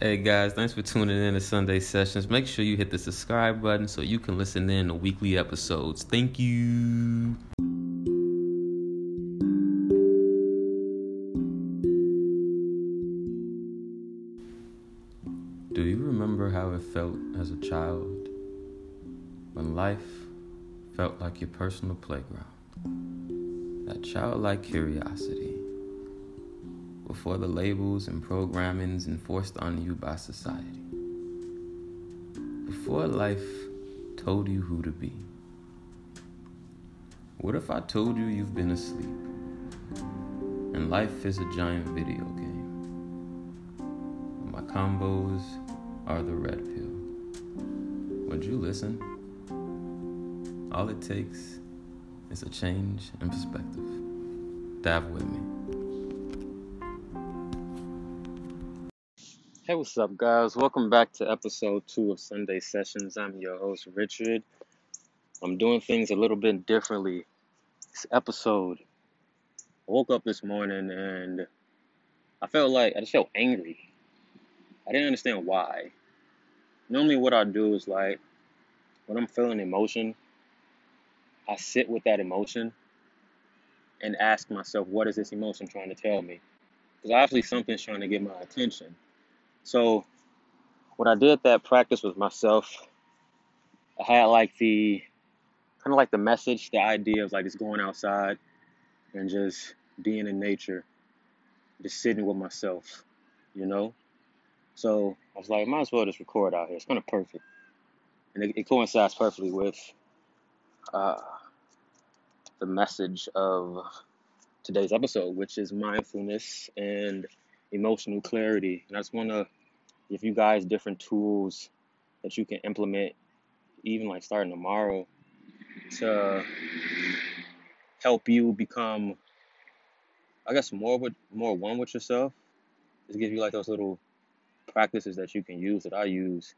Hey guys, thanks for tuning in to Sunday Sessions. Make sure you hit the subscribe button so you can listen in to weekly episodes. Thank you. Do you remember how it felt as a child when life felt like your personal playground? That childlike curiosity before the labels and programmings enforced on you by society. Before life told you who to be. What if I told you you've been asleep and life is a giant video game? My combos are the red pill. Would you listen? All it takes is a change in perspective. Dive with me. Hey, what's up, guys? Welcome back to episode two of Sunday Sessions. I'm your host, Richard. I'm doing things a little bit differently. This episode, I woke up this morning and I felt like I just felt angry. I didn't understand why. Normally, what I do is like when I'm feeling emotion, I sit with that emotion and ask myself, what is this emotion trying to tell me? Because obviously, something's trying to get my attention. So when I did that practice with myself, I had like the kind of like the message, the idea of like just going outside and just being in nature, just sitting with myself, you know? So I was like, might as well just record out here. It's kind of perfect. And it, it coincides perfectly with uh, the message of today's episode, which is mindfulness and emotional clarity. And I just want to give you guys different tools that you can implement, even like starting tomorrow, to help you become, I guess, more with more one with yourself. Just give you like those little practices that you can use that I use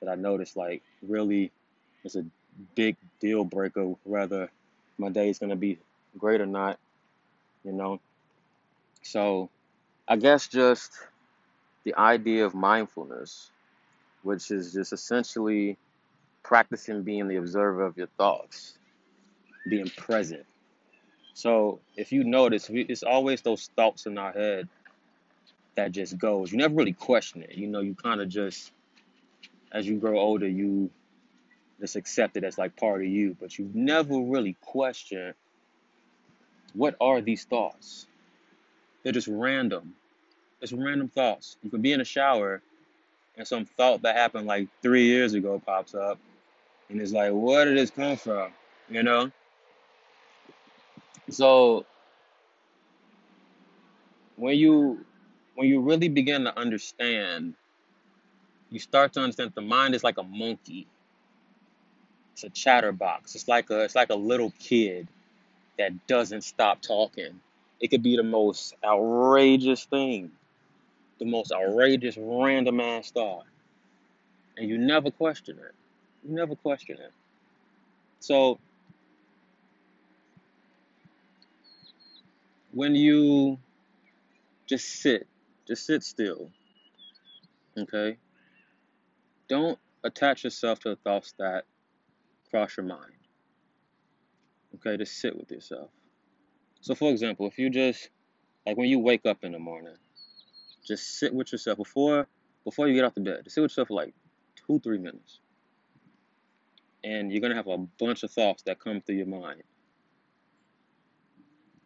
that I notice like really it's a big deal breaker whether my day is gonna be great or not, you know. So I guess just the idea of mindfulness, which is just essentially practicing being the observer of your thoughts, being present. So if you notice, it's always those thoughts in our head that just goes. You never really question it. You know, you kind of just, as you grow older, you just accept it as like part of you, but you never really question what are these thoughts. They're just random. It's random thoughts. You could be in a shower and some thought that happened like three years ago pops up, and it's like, where did this come from? You know? So when you when you really begin to understand, you start to understand the mind is like a monkey. It's a chatterbox. It's like a it's like a little kid that doesn't stop talking. It could be the most outrageous thing the most outrageous, random ass thought. And you never question it. You never question it. So, when you just sit, just sit still, okay? Don't attach yourself to the thoughts that cross your mind. Okay, just sit with yourself. So, for example, if you just, like when you wake up in the morning, just sit with yourself before before you get off the bed. Just sit with yourself for like two, three minutes. And you're gonna have a bunch of thoughts that come through your mind.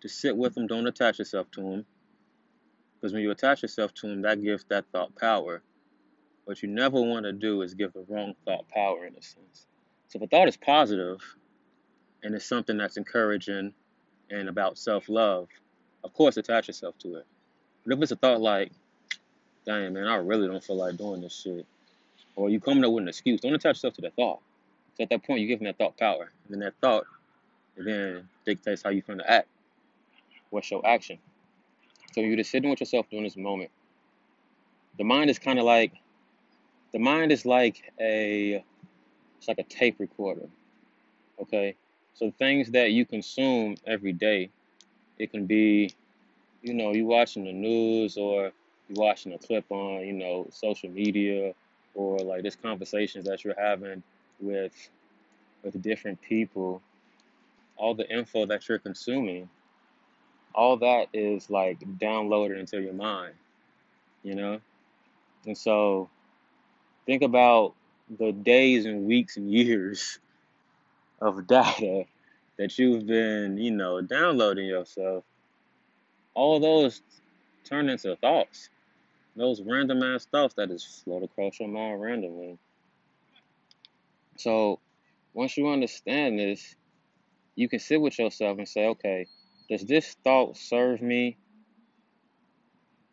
Just sit with them, don't attach yourself to them. Because when you attach yourself to them, that gives that thought power. What you never want to do is give the wrong thought power in a sense. So if a thought is positive and it's something that's encouraging and about self love, of course attach yourself to it. But if it's a thought like, Damn, man, I really don't feel like doing this shit. Or you coming up with an excuse. Don't attach yourself to that thought. So at that point, you're giving that thought power. And then that thought then dictates how you're going to act. What's your action? So you're just sitting with yourself during this moment. The mind is kind of like, the mind is like a, it's like a tape recorder. Okay? So things that you consume every day, it can be, you know, you watching the news or watching a clip on, you know, social media or like this conversations that you're having with with different people, all the info that you're consuming, all that is like downloaded into your mind, you know? And so think about the days and weeks and years of data that you've been, you know, downloading yourself. All those turn into thoughts. Those random ass thoughts that just float across your mind randomly. So once you understand this, you can sit with yourself and say, okay, does this thought serve me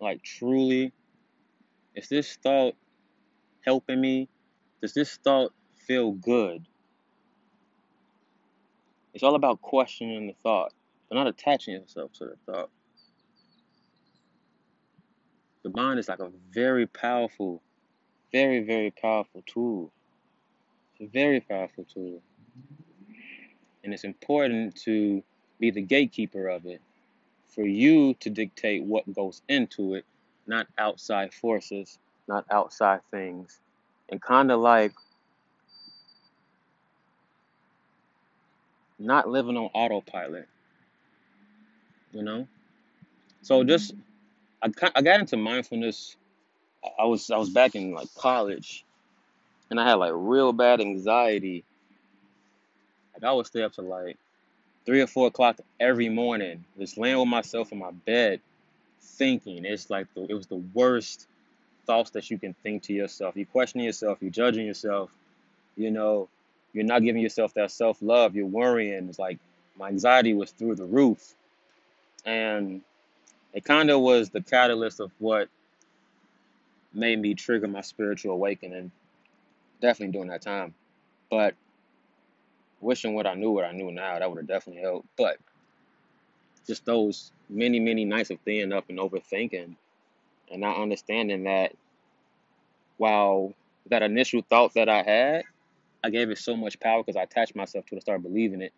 like truly? Is this thought helping me? Does this thought feel good? It's all about questioning the thought, but not attaching yourself to the thought. The mind is like a very powerful, very, very powerful tool. It's a very powerful tool. And it's important to be the gatekeeper of it, for you to dictate what goes into it, not outside forces, not outside things. And kind of like not living on autopilot, you know? So just I, I got into mindfulness. I was I was back in like college, and I had like real bad anxiety. Like I would stay up to like three or four o'clock every morning, just laying with myself in my bed, thinking. It's like the, it was the worst thoughts that you can think to yourself. You're questioning yourself. You're judging yourself. You know, you're not giving yourself that self love. You're worrying. It's like my anxiety was through the roof, and it kind of was the catalyst of what made me trigger my spiritual awakening. Definitely during that time, but wishing what I knew, what I knew now, that would have definitely helped. But just those many, many nights of thinking up and overthinking, and not understanding that while that initial thought that I had, I gave it so much power because I attached myself to it. I started believing it.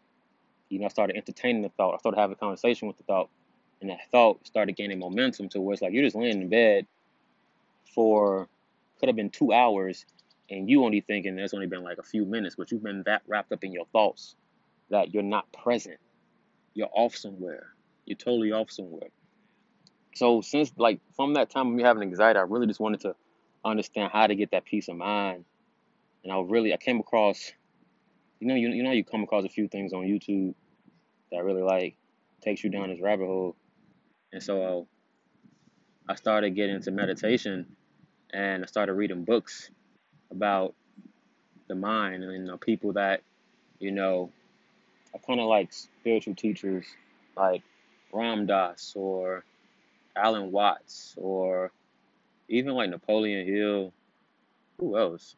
You know, I started entertaining the thought. I started having a conversation with the thought. And that thought started gaining momentum to where it's like you're just laying in bed for could have been two hours and you only thinking there's only been like a few minutes, but you've been that wrapped up in your thoughts that you're not present. You're off somewhere. You're totally off somewhere. So since like from that time when me having anxiety, I really just wanted to understand how to get that peace of mind. And I really I came across you know you, you know you come across a few things on YouTube that really like takes you down this rabbit hole. And so I started getting into meditation and I started reading books about the mind and you know, people that, you know, are kind of like spiritual teachers like Ram Dass or Alan Watts or even like Napoleon Hill. Who else?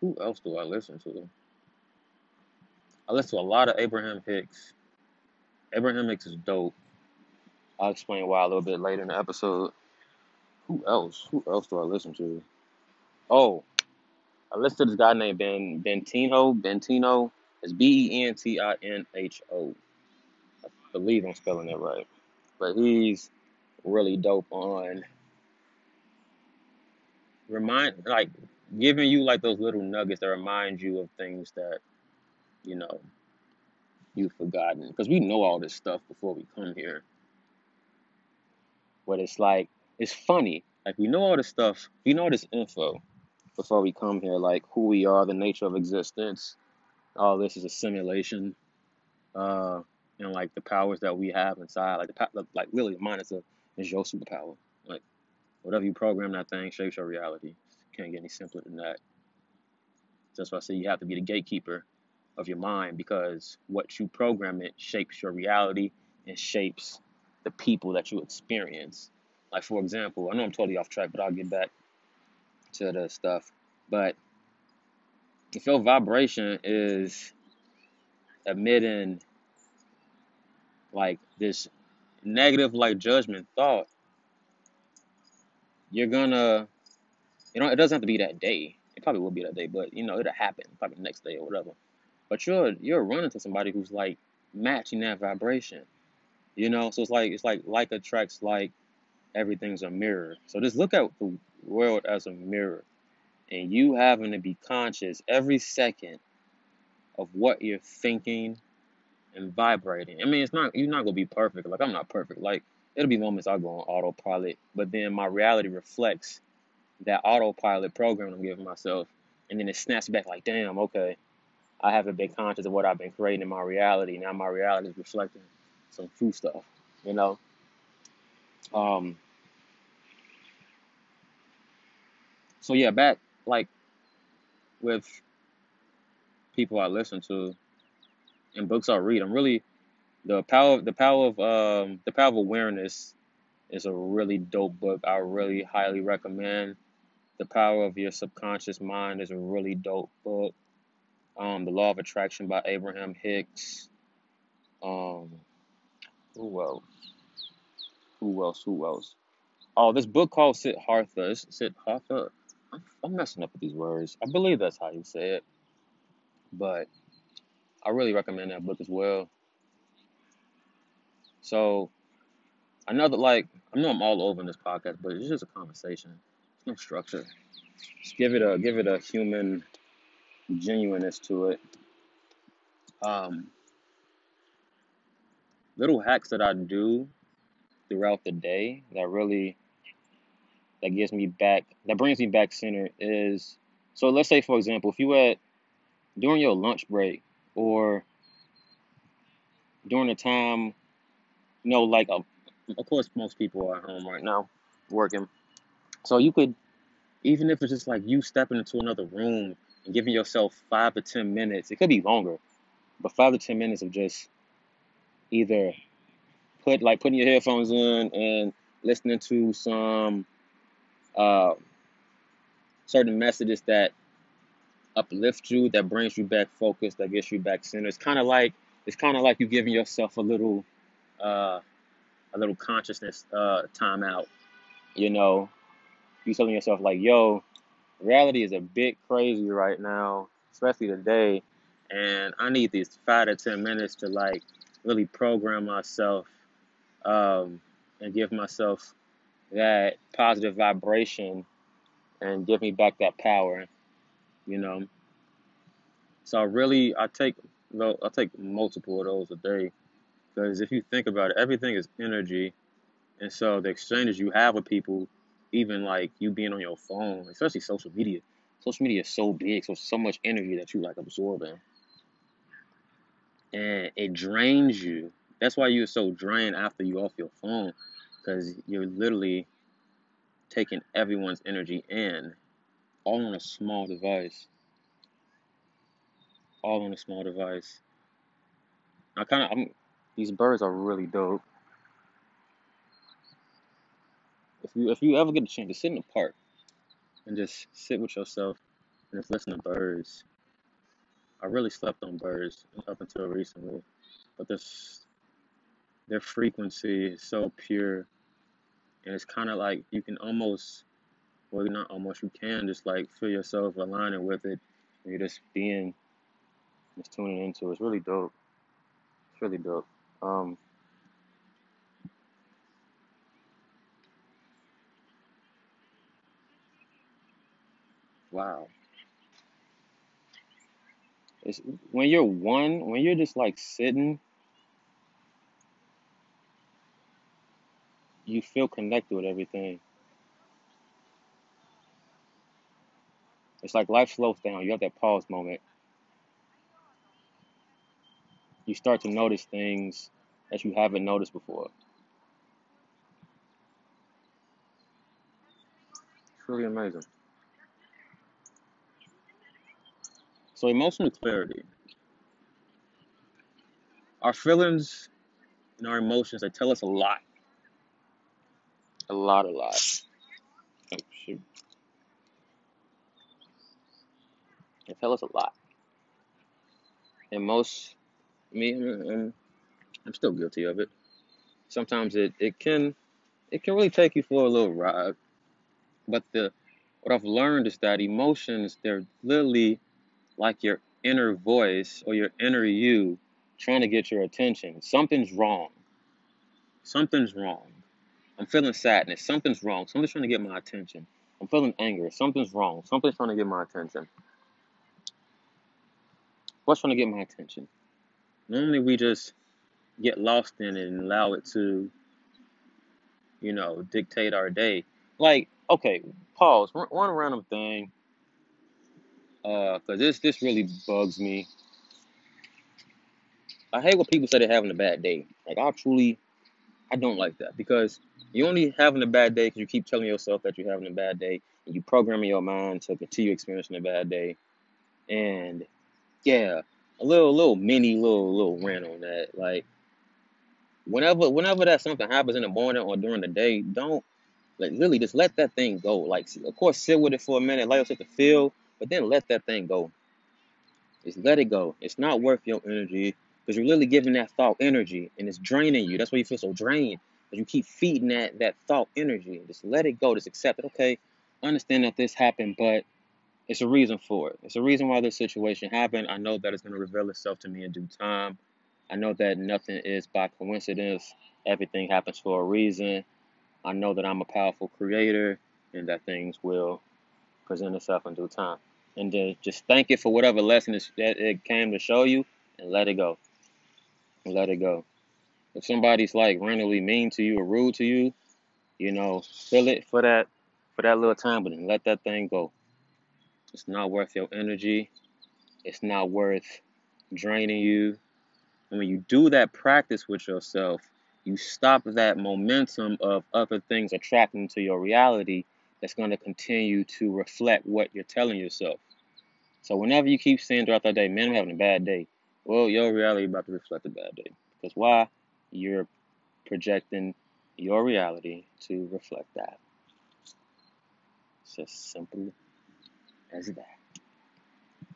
Who else do I listen to? I listen to a lot of Abraham Hicks. Abraham Hicks is dope. I'll explain why a little bit later in the episode. Who else? Who else do I listen to? Oh, I listen to this guy named Ben Bentinho. Bentino. It's B E N T I N H O. I believe I'm spelling that right. But he's really dope on remind like giving you like those little nuggets that remind you of things that you know you've forgotten because we know all this stuff before we come here but it's like it's funny. Like we know all this stuff. We know this info before we come here like who we are the nature of existence. All this is a simulation uh and like the powers that we have inside. Like the like really the mind is a is your superpower. Like whatever you program that thing shapes your reality. Can't get any simpler than that. That's why i say you have to be the gatekeeper of your mind because what you program it shapes your reality and shapes the people that you experience. Like for example, I know I'm totally off track, but I'll get back to the stuff. But if your vibration is emitting like this negative like judgment thought, you're gonna you know, it doesn't have to be that day. It probably will be that day, but you know, it'll happen probably next day or whatever. But you're you're running to somebody who's like matching that vibration. You know, so it's like it's like like attracts like everything's a mirror. So just look at the world as a mirror, and you having to be conscious every second of what you're thinking and vibrating. I mean, it's not you're not gonna be perfect. Like I'm not perfect. Like it'll be moments I go on autopilot, but then my reality reflects that autopilot program I'm giving myself, and then it snaps back like, damn, okay, I haven't been conscious of what I've been creating in my reality. Now my reality is reflecting some true stuff, you know. Um. So yeah, back like with people I listen to and books I read, I'm really the power the power of um the power of awareness is a really dope book. I really highly recommend. The Power of Your Subconscious Mind is a really dope book. Um, The Law of Attraction by Abraham Hicks. Um, who else? Who else? Who else? Oh, this book called Siddhartha. Is Siddhartha? I'm, I'm messing up with these words. I believe that's how you say it. But I really recommend that book as well. So another like I know I'm all over in this podcast, but it's just a conversation. There's no structure. Just give it a give it a human genuineness to it. Um, little hacks that I do throughout the day that really that gives me back that brings me back center is so let's say for example if you had during your lunch break or during the time you know like uh, of course most people are home right now working. So you could even if it's just like you stepping into another room and giving yourself five to ten minutes it could be longer but five to ten minutes of just either put like putting your headphones in and listening to some uh, certain messages that uplift you, that brings you back focused, that gets you back centered. It's kind of like it's kind of like you giving yourself a little uh, a little consciousness uh, time out. You know, you telling yourself like, "Yo, reality is a bit crazy right now, especially today, and I need these five to ten minutes to like really program myself um, and give myself that positive vibration and give me back that power, you know. So I really I take I take multiple of those a day. Because if you think about it, everything is energy, and so the exchanges you have with people, even like you being on your phone, especially social media, social media is so big, so so much energy that you like absorbing, and it drains you. That's why you're so drained after you off your phone, because you're literally taking everyone's energy in, all on a small device, all on a small device. I kind of, I'm, these birds are really dope. If you if you ever get a chance to sit in the park and just sit with yourself and just listen to birds, I really slept on birds up until recently, but this their frequency is so pure, and it's kind of like you can almost, well, not almost, you can just like feel yourself aligning with it, you're just being, just tuning into it. It's really dope. It's really dope. Um, wow. It's when you're one, when you're just like sitting, you feel connected with everything. It's like life slows down. You have that pause moment. You start to notice things that you haven't noticed before. It's really amazing. So emotional clarity. Our feelings and our emotions, they tell us a lot. A lot, a lot. Oh, shoot. They tell us a lot. And most, me, I'm, I'm still guilty of it. Sometimes it, it can it can really take you for a little ride. But the what I've learned is that emotions, they're literally like your inner voice or your inner you trying to get your attention. Something's wrong. Something's wrong. I'm feeling sadness. Something's wrong. Something's trying to get my attention. I'm feeling anger. Something's wrong. Something's trying to get my attention. What's trying to get my attention? Normally we just get lost in it and allow it to, you know, dictate our day. Like, okay, pause. One random thing, uh, cause this this really bugs me. I hate when people say they're having a bad day. Like, I truly, I don't like that because you're only having a bad day because you keep telling yourself that you're having a bad day and you programming your mind to continue experiencing a bad day. And yeah, a little little mini little little rant on that. Like, whenever whenever that something happens in the morning or during the day, don't like really just let that thing go. Like, of course, sit with it for a minute, let yourself to feel, but then let that thing go Just let it go. It's not worth your energy because you're literally giving that thought energy and it's draining you. That's why you feel so drained. Because you keep feeding that that thought energy. Just let it go. Just accept it. Okay, understand that this happened, but it's a reason for it. It's a reason why this situation happened. I know that it's going to reveal itself to me in due time. I know that nothing is by coincidence. Everything happens for a reason. I know that I'm a powerful creator and that things will present itself in due time. And then just thank it for whatever lesson that it came to show you and let it go. Let it go. If somebody's like randomly mean to you or rude to you, you know, feel it for that for that little time, but then let that thing go. It's not worth your energy. It's not worth draining you. And when you do that practice with yourself, you stop that momentum of other things attracting to your reality that's going to continue to reflect what you're telling yourself. So whenever you keep saying throughout the day, man, I'm having a bad day, well, your reality about to reflect a bad day. Because why? You're projecting your reality to reflect that. It's as simple as that.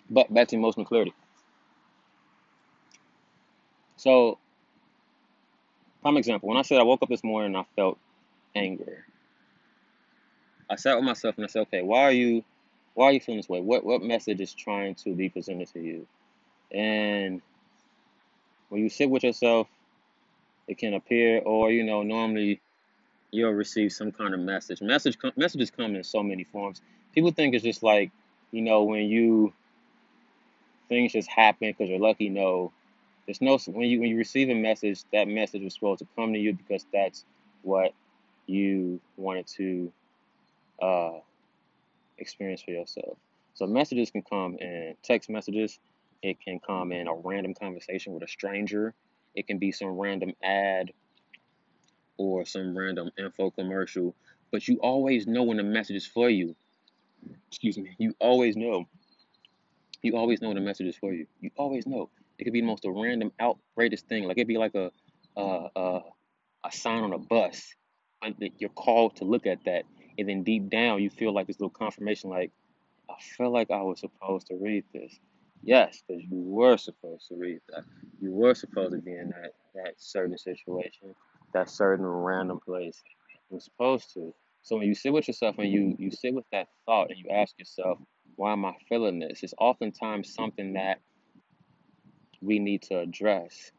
But back to emotional clarity. So, prime example, when I said I woke up this morning and I felt anger, I sat with myself and I said, okay, why are you why are you feeling this way? What what message is trying to be presented to you? And when you sit with yourself, it can appear, or you know, normally you'll receive some kind of message. Message messages come in so many forms. People think it's just like, you know, when you things just happen because you're lucky. No, there's no when you when you receive a message, that message was supposed to come to you because that's what you wanted to uh, experience for yourself. So messages can come in text messages. It can come in a random conversation with a stranger. It can be some random ad or some random info commercial. But you always know when the message is for you. Excuse me. You always know. You always know when the message is for you. You always know. It could be the most random, outrageous thing. Like it'd be like a a, a, a sign on a bus. You're called to look at that, and then deep down you feel like this little confirmation, like I feel like I was supposed to read this. Yes, because you were supposed to read that. You were supposed to be in that, that certain situation, that certain random place. You're supposed to. So when you sit with yourself and you, you sit with that thought and you ask yourself, why am I feeling this? It's oftentimes something that we need to address.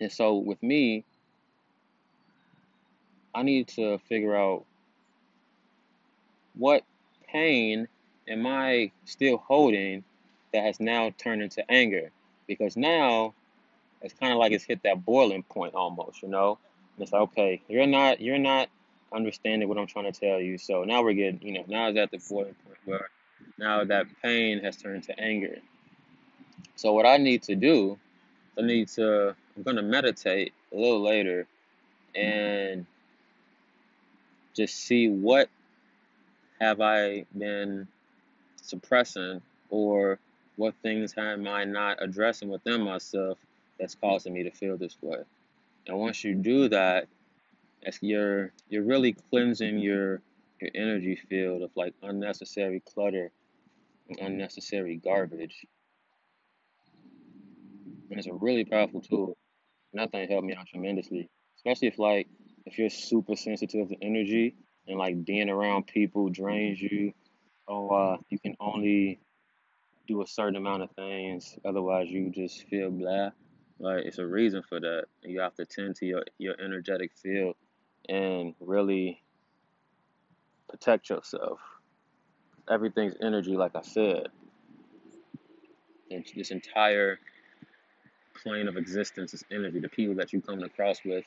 And so with me, I need to figure out what pain am I still holding that has now turned into anger? Because now it's kind of like it's hit that boiling point almost, you know? And it's like, okay, you're not you're not understanding what I'm trying to tell you. So now we're getting, you know, now it's at the boiling point where now that pain has turned to anger. So what I need to do, I need to I'm gonna meditate a little later and just see what have I been suppressing or what things am I not addressing within myself that's causing me to feel this way. And once you do that, it's you're you're really cleansing your your energy field of like unnecessary clutter and unnecessary garbage. And it's a really powerful tool. And helped me out tremendously. Especially if like if you're super sensitive to energy and like being around people drains you, or uh, you can only do a certain amount of things. Otherwise, you just feel blah. Like it's a reason for that. You have to tend to your your energetic field and really protect yourself. Everything's energy, like I said. This entire plane of existence is energy. The people that you come across with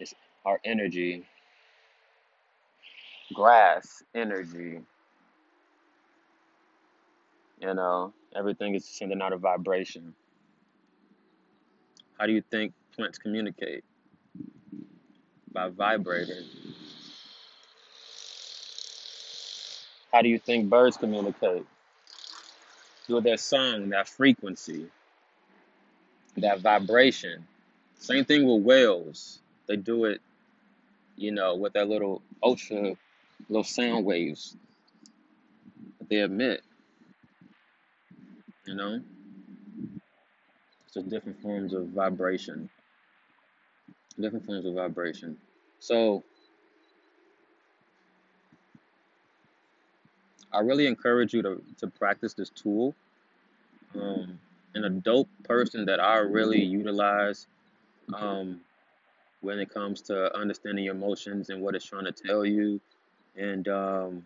is our energy, grass energy. You know, everything is sending out a vibration. How do you think plants communicate? By vibrating. How do you think birds communicate? Through their song, that frequency, that vibration. Same thing with whales. They do it, you know, with that little ultra, little sound waves that they emit, you know? So different forms of vibration. Different forms of vibration. So I really encourage you to, to practice this tool. Um, and a dope person that I really utilize um, when it comes to understanding your emotions and what it's trying to tell you, and um,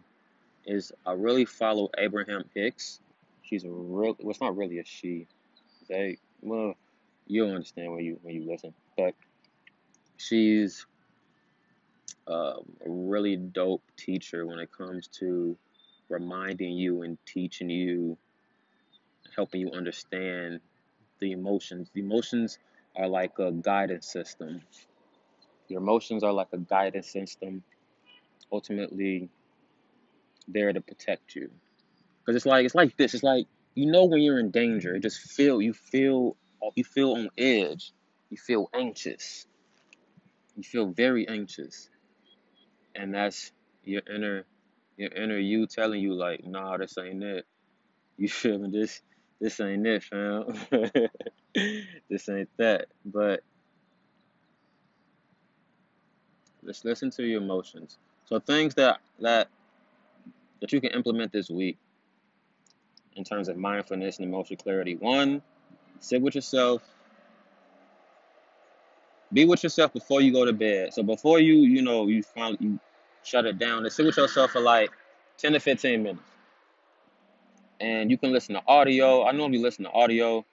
is I really follow Abraham Hicks. She's a real. Well, it's not really a she. They well, you'll understand when you when you listen. But she's um, a really dope teacher when it comes to reminding you and teaching you, helping you understand the emotions. The emotions are like a guidance system. Your emotions are like a guidance system. Ultimately, there to protect you. Because it's like it's like this. It's like you know when you're in danger. It just feel you feel you feel on edge. You feel anxious. You feel very anxious, and that's your inner your inner you telling you like, nah, this ain't it. You feel me? This this ain't it, fam. this ain't that. But let's listen to your emotions. So things that that that you can implement this week in terms of mindfulness and emotional clarity. One, sit with yourself. Be with yourself before you go to bed. So before you, you know, you finally you shut it down and sit with yourself for like 10 to 15 minutes. And you can listen to audio. I normally listen to audio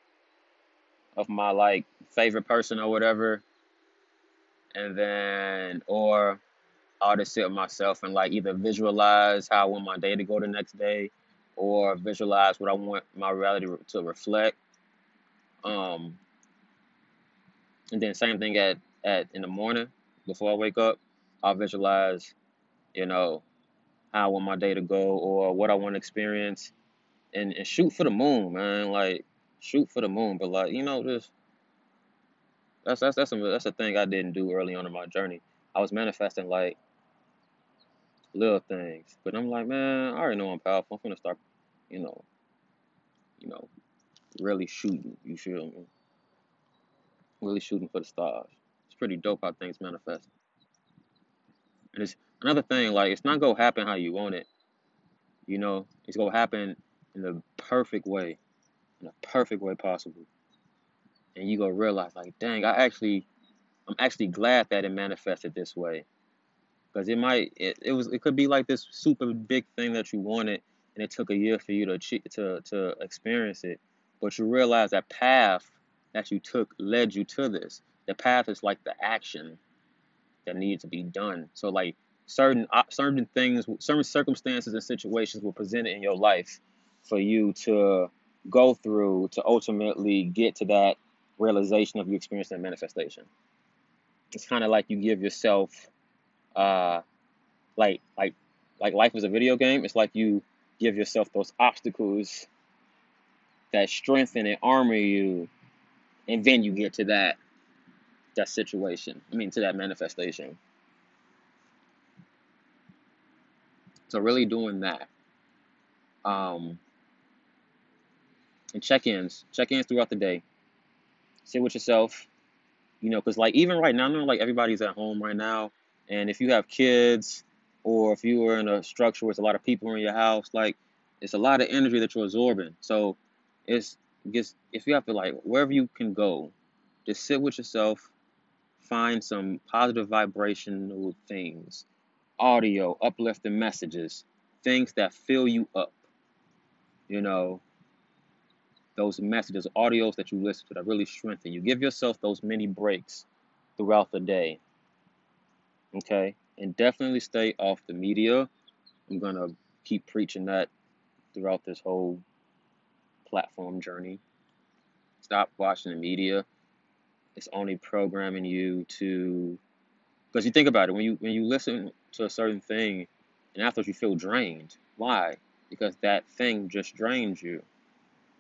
of my like favorite person or whatever. And then or I'll just sit with myself and like either visualize how I want my day to go the next day or visualize what I want my reality to reflect. Um, and then same thing at, at in the morning before I wake up, I'll visualize, you know, how I want my day to go or what I want to experience and, and shoot for the moon, man. Like shoot for the moon. But like, you know, just that's that's that's a that's a thing I didn't do early on in my journey. I was manifesting like little things. But I'm like, man, I already know I'm powerful. I'm gonna start, you know, you know, really shooting. You feel me? Really shooting for the stars. It's pretty dope how things manifest. And it's another thing, like it's not gonna happen how you want it. You know, it's gonna happen in the perfect way, in the perfect way possible. And you gonna realize, like, dang, I actually, I'm actually glad that it manifested this way because it might it, it was it could be like this super big thing that you wanted and it took a year for you to to to experience it. But you realize that path that you took led you to this. The path is like the action that needed to be done. So like certain uh, certain things certain circumstances and situations were presented in your life for you to go through to ultimately get to that realization of your experience and manifestation. It's kind of like you give yourself uh, like like like life is a video game. It's like you give yourself those obstacles that strengthen and armor you, and then you get to that that situation. I mean, to that manifestation. So really doing that. Um, and check-ins, check-ins throughout the day. Sit with yourself, you know, because like even right now, I know like everybody's at home right now and if you have kids or if you are in a structure where there's a lot of people in your house, like it's a lot of energy that you're absorbing. So it's just if you have to like wherever you can go, just sit with yourself find some positive vibrational things, audio, uplifting messages, things that fill you up. You know, those messages, audios that you listen to that really strengthen you. Give yourself those mini breaks throughout the day. Okay? And definitely stay off the media. I'm going to keep preaching that throughout this whole platform journey. Stop watching the media. It's only programming you to because you think about it when you when you listen to a certain thing and afterwards you feel drained. Why? Because that thing just drains you.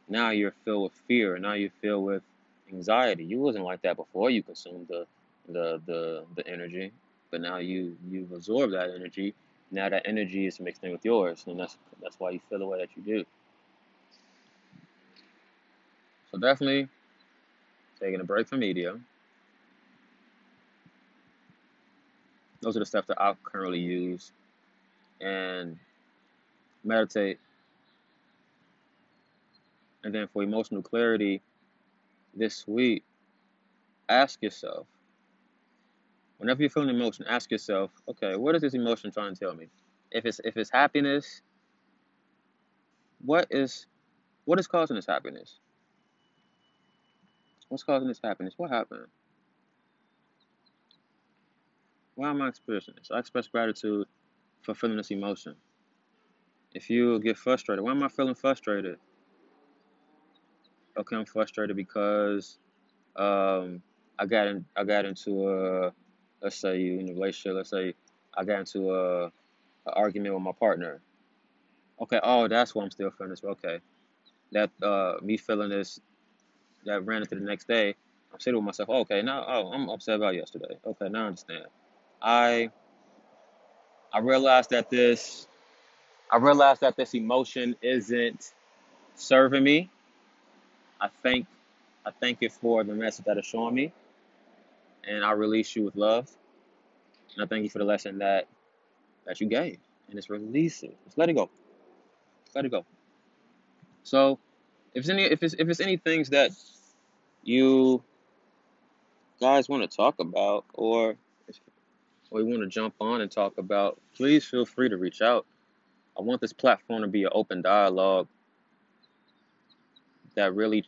Now you're filled with fear. And now you're filled with anxiety. You wasn't like that before you consumed the the the, the energy, but now you you've absorbed that energy. Now that energy is mixed in with yours, and that's that's why you feel the way that you do. So definitely taking a break from media. Those are the steps that I currently use, and meditate and then for emotional clarity this week, ask yourself, whenever you're feeling emotion, ask yourself, okay, what is this emotion trying to tell me? If it's if it's happiness, what is what is causing this happiness? What's causing this happiness? What happened? Why am I experiencing this? I express gratitude for feeling this emotion. If you get frustrated, why am I feeling frustrated? okay, I'm frustrated because um, I got in, I got into a let's say you in a relationship, let's say I got into a, a argument with my partner. Okay, oh that's why I'm still feeling this. Okay, that uh, me feeling this that ran into the next day. I'm sitting with myself. Okay, now oh I'm upset about yesterday. Okay, now I understand. I I realized that this I realized that this emotion isn't serving me I thank I thank you for the message that it's showing me, and I release you with love. And I thank you for the lesson that that you gave, and it's release it. Just let it go. Let it go. So, if it's any if it's if it's any things that you guys want to talk about, or or you want to jump on and talk about, please feel free to reach out. I want this platform to be an open dialogue that really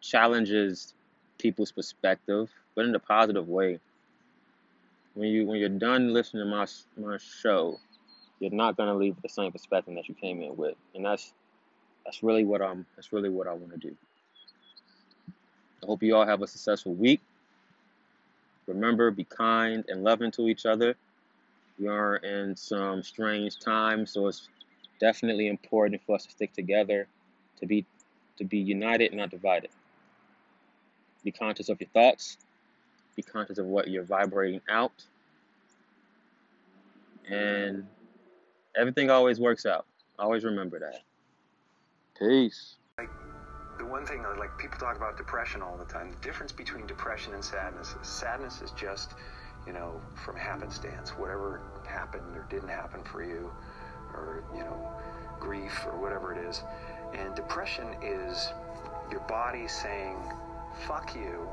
challenges people's perspective, but in a positive way. When you when you're done listening to my my show, you're not gonna leave with the same perspective that you came in with, and that's that's really what I'm that's really what I want to do. I hope you all have a successful week. Remember, be kind and loving to each other. We are in some strange times, so it's definitely important for us to stick together, to be to be united, not divided. Be conscious of your thoughts. Be conscious of what you're vibrating out. And everything always works out. Always remember that. Peace. Like the one thing, uh, like people talk about depression all the time. The difference between depression and sadness is sadness is just, you know, from happenstance. Whatever happened or didn't happen for you, or you know, grief or whatever it is. And depression is your body saying, fuck you,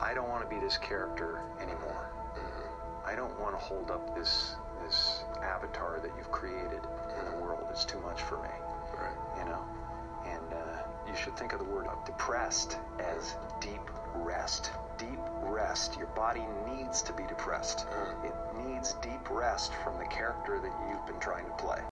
I don't want to be this character anymore. Mm-hmm. I don't want to hold up this this avatar that you've created in the world. It's too much for me. Right. You know? And uh, you should think of the word uh, depressed as deep rest. Deep rest. Your body needs to be depressed. Mm. It needs deep rest from the character that you've been trying to play.